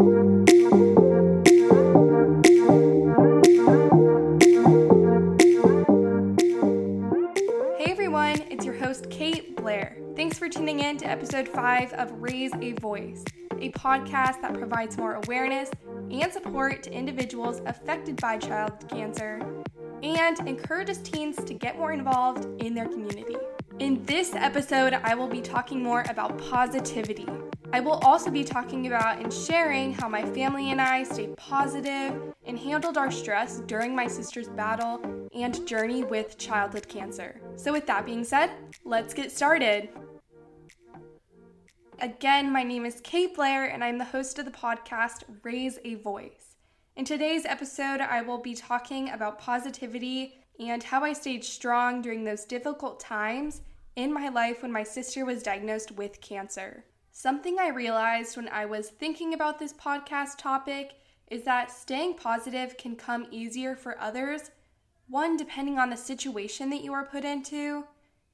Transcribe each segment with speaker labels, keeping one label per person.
Speaker 1: Hey everyone, it's your host Kate Blair. Thanks for tuning in to episode 5 of Raise a Voice, a podcast that provides more awareness and support to individuals affected by child cancer and encourages teens to get more involved in their community. In this episode, I will be talking more about positivity. I will also be talking about and sharing how my family and I stayed positive and handled our stress during my sister's battle and journey with childhood cancer. So, with that being said, let's get started. Again, my name is Kate Blair, and I'm the host of the podcast Raise a Voice. In today's episode, I will be talking about positivity and how I stayed strong during those difficult times in my life when my sister was diagnosed with cancer. Something I realized when I was thinking about this podcast topic is that staying positive can come easier for others. One, depending on the situation that you are put into,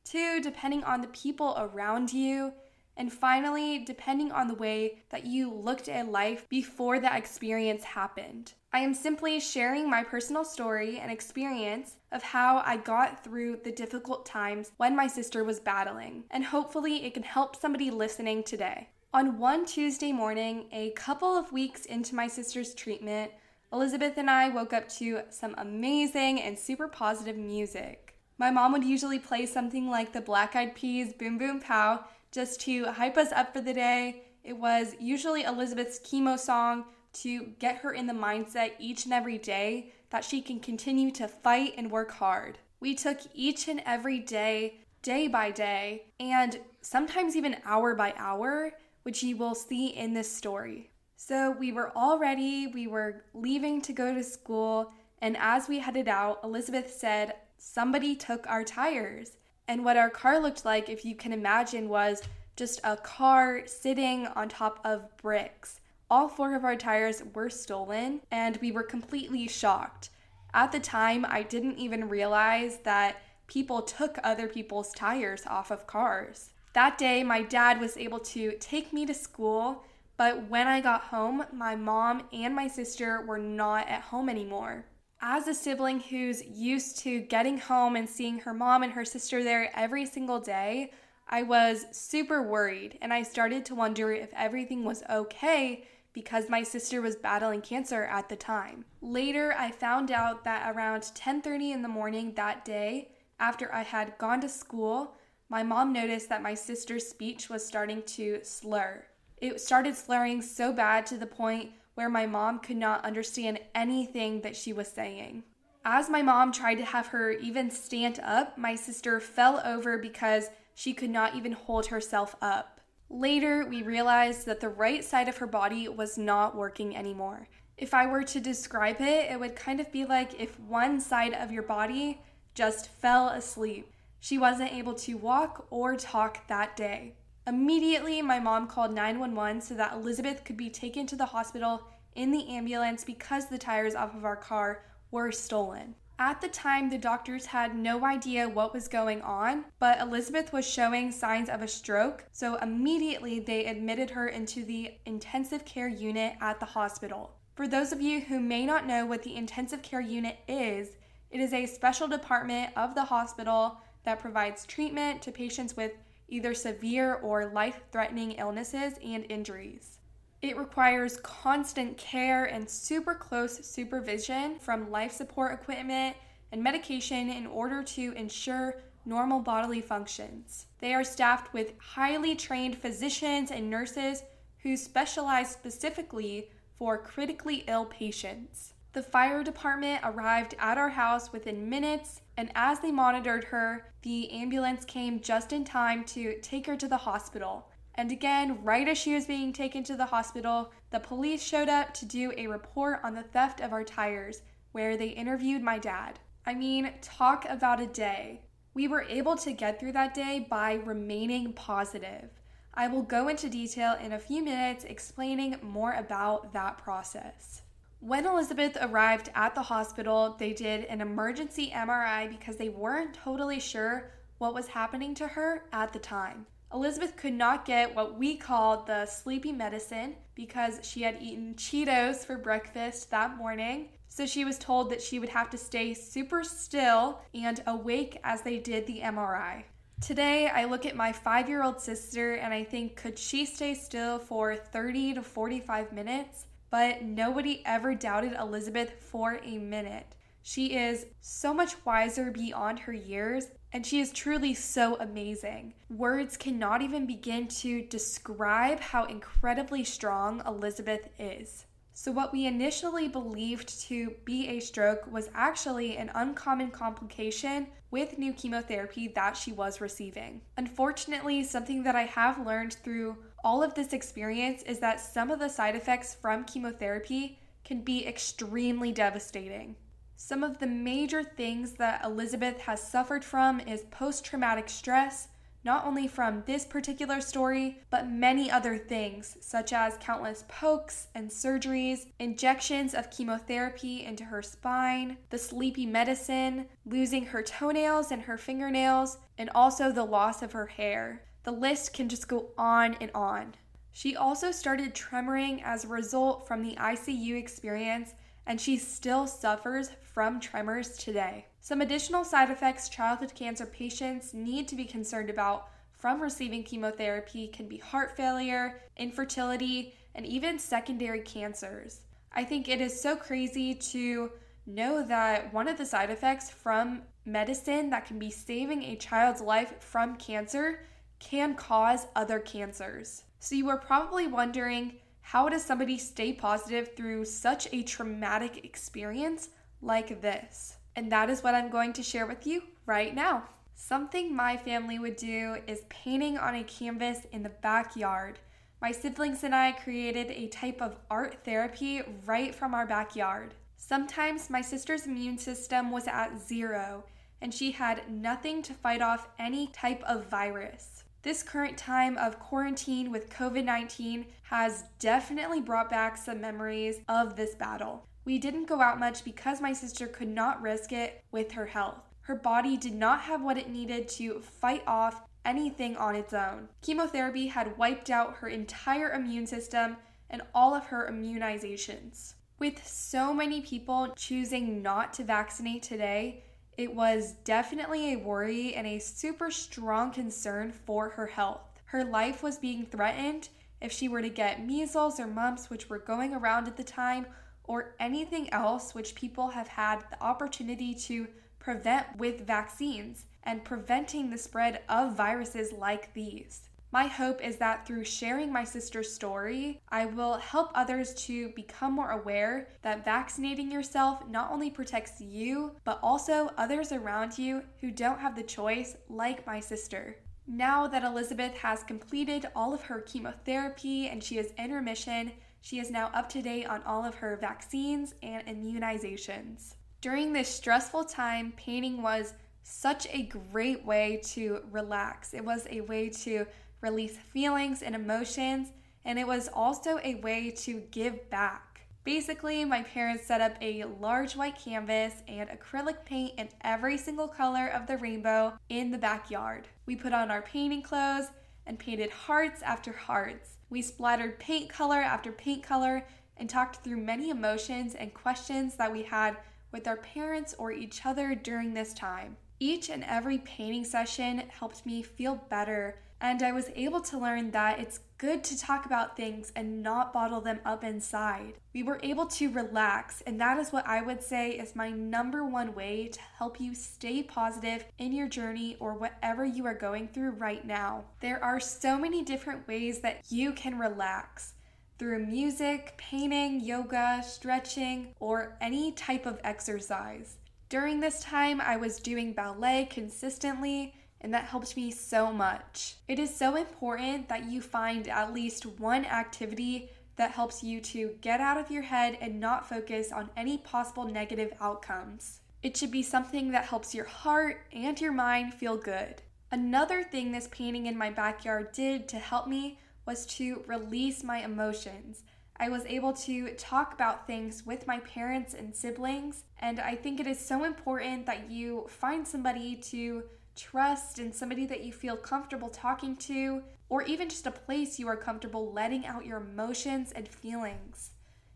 Speaker 1: two, depending on the people around you, and finally, depending on the way that you looked at life before that experience happened. I am simply sharing my personal story and experience of how I got through the difficult times when my sister was battling, and hopefully it can help somebody listening today. On one Tuesday morning, a couple of weeks into my sister's treatment, Elizabeth and I woke up to some amazing and super positive music. My mom would usually play something like the Black Eyed Peas Boom Boom Pow just to hype us up for the day. It was usually Elizabeth's chemo song to get her in the mindset each and every day that she can continue to fight and work hard. We took each and every day, day by day, and sometimes even hour by hour, which you will see in this story. So we were all ready, we were leaving to go to school, and as we headed out, Elizabeth said, Somebody took our tires. And what our car looked like, if you can imagine, was just a car sitting on top of bricks. All four of our tires were stolen, and we were completely shocked. At the time, I didn't even realize that people took other people's tires off of cars. That day, my dad was able to take me to school, but when I got home, my mom and my sister were not at home anymore as a sibling who's used to getting home and seeing her mom and her sister there every single day, I was super worried and I started to wonder if everything was okay because my sister was battling cancer at the time. Later, I found out that around 10:30 in the morning that day, after I had gone to school, my mom noticed that my sister's speech was starting to slur. It started slurring so bad to the point where my mom could not understand anything that she was saying. As my mom tried to have her even stand up, my sister fell over because she could not even hold herself up. Later, we realized that the right side of her body was not working anymore. If I were to describe it, it would kind of be like if one side of your body just fell asleep. She wasn't able to walk or talk that day. Immediately, my mom called 911 so that Elizabeth could be taken to the hospital in the ambulance because the tires off of our car were stolen. At the time, the doctors had no idea what was going on, but Elizabeth was showing signs of a stroke, so immediately they admitted her into the intensive care unit at the hospital. For those of you who may not know what the intensive care unit is, it is a special department of the hospital that provides treatment to patients with either severe or life threatening illnesses and injuries. It requires constant care and super close supervision from life support equipment and medication in order to ensure normal bodily functions. They are staffed with highly trained physicians and nurses who specialize specifically for critically ill patients. The fire department arrived at our house within minutes, and as they monitored her, the ambulance came just in time to take her to the hospital. And again, right as she was being taken to the hospital, the police showed up to do a report on the theft of our tires, where they interviewed my dad. I mean, talk about a day. We were able to get through that day by remaining positive. I will go into detail in a few minutes explaining more about that process. When Elizabeth arrived at the hospital, they did an emergency MRI because they weren't totally sure what was happening to her at the time. Elizabeth could not get what we called the sleepy medicine because she had eaten Cheetos for breakfast that morning. So she was told that she would have to stay super still and awake as they did the MRI. Today, I look at my five year old sister and I think, could she stay still for 30 to 45 minutes? But nobody ever doubted Elizabeth for a minute. She is so much wiser beyond her years, and she is truly so amazing. Words cannot even begin to describe how incredibly strong Elizabeth is. So, what we initially believed to be a stroke was actually an uncommon complication with new chemotherapy that she was receiving. Unfortunately, something that I have learned through all of this experience is that some of the side effects from chemotherapy can be extremely devastating. Some of the major things that Elizabeth has suffered from is post traumatic stress, not only from this particular story, but many other things, such as countless pokes and surgeries, injections of chemotherapy into her spine, the sleepy medicine, losing her toenails and her fingernails, and also the loss of her hair. The list can just go on and on. She also started tremoring as a result from the ICU experience and she still suffers from tremors today. Some additional side effects childhood cancer patients need to be concerned about from receiving chemotherapy can be heart failure, infertility, and even secondary cancers. I think it is so crazy to know that one of the side effects from medicine that can be saving a child's life from cancer can cause other cancers. So you are probably wondering how does somebody stay positive through such a traumatic experience like this? And that is what I'm going to share with you right now. Something my family would do is painting on a canvas in the backyard. My siblings and I created a type of art therapy right from our backyard. Sometimes my sister's immune system was at zero and she had nothing to fight off any type of virus. This current time of quarantine with COVID 19 has definitely brought back some memories of this battle. We didn't go out much because my sister could not risk it with her health. Her body did not have what it needed to fight off anything on its own. Chemotherapy had wiped out her entire immune system and all of her immunizations. With so many people choosing not to vaccinate today, it was definitely a worry and a super strong concern for her health. Her life was being threatened if she were to get measles or mumps, which were going around at the time, or anything else which people have had the opportunity to prevent with vaccines and preventing the spread of viruses like these. My hope is that through sharing my sister's story, I will help others to become more aware that vaccinating yourself not only protects you, but also others around you who don't have the choice, like my sister. Now that Elizabeth has completed all of her chemotherapy and she is in remission, she is now up to date on all of her vaccines and immunizations. During this stressful time, painting was such a great way to relax. It was a way to release feelings and emotions, and it was also a way to give back. Basically, my parents set up a large white canvas and acrylic paint in every single color of the rainbow in the backyard. We put on our painting clothes and painted hearts after hearts. We splattered paint color after paint color and talked through many emotions and questions that we had with our parents or each other during this time. Each and every painting session helped me feel better and I was able to learn that it's good to talk about things and not bottle them up inside. We were able to relax, and that is what I would say is my number one way to help you stay positive in your journey or whatever you are going through right now. There are so many different ways that you can relax through music, painting, yoga, stretching, or any type of exercise. During this time, I was doing ballet consistently and that helped me so much. It is so important that you find at least one activity that helps you to get out of your head and not focus on any possible negative outcomes. It should be something that helps your heart and your mind feel good. Another thing this painting in my backyard did to help me was to release my emotions. I was able to talk about things with my parents and siblings, and I think it is so important that you find somebody to trust and somebody that you feel comfortable talking to, or even just a place you are comfortable letting out your emotions and feelings.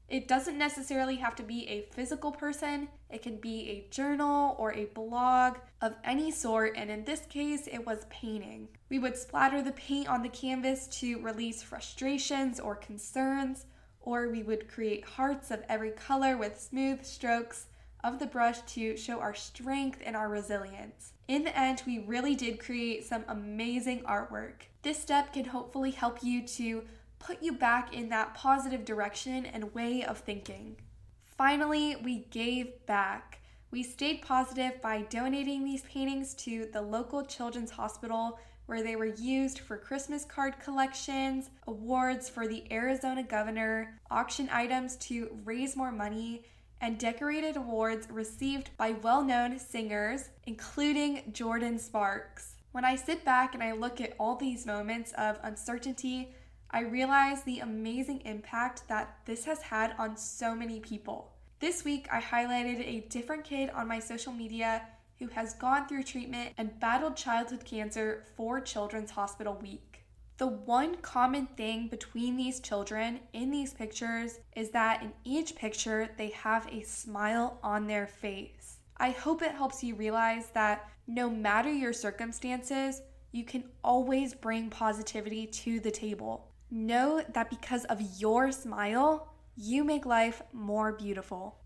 Speaker 1: It doesn't necessarily have to be a physical person, it can be a journal or a blog of any sort, and in this case, it was painting. We would splatter the paint on the canvas to release frustrations or concerns, or we would create hearts of every color with smooth strokes of the brush to show our strength and our resilience. In the end, we really did create some amazing artwork. This step can hopefully help you to put you back in that positive direction and way of thinking. Finally, we gave back. We stayed positive by donating these paintings to the local children's hospital where they were used for Christmas card collections, awards for the Arizona governor, auction items to raise more money, and decorated awards received by well known singers, including Jordin Sparks. When I sit back and I look at all these moments of uncertainty, I realize the amazing impact that this has had on so many people. This week, I highlighted a different kid on my social media who has gone through treatment and battled childhood cancer for Children's Hospital Week. The one common thing between these children in these pictures is that in each picture they have a smile on their face. I hope it helps you realize that no matter your circumstances, you can always bring positivity to the table. Know that because of your smile, you make life more beautiful.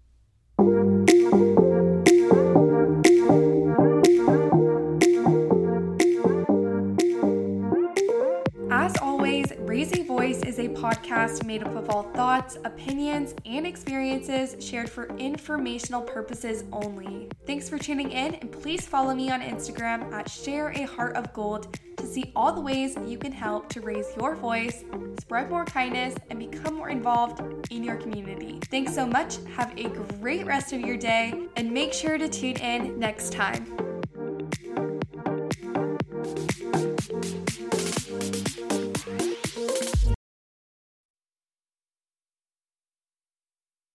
Speaker 1: A Voice is a podcast made up of all thoughts, opinions, and experiences shared for informational purposes only. Thanks for tuning in, and please follow me on Instagram at Share a Heart of Gold to see all the ways you can help to raise your voice, spread more kindness, and become more involved in your community. Thanks so much. Have a great rest of your day, and make sure to tune in next time.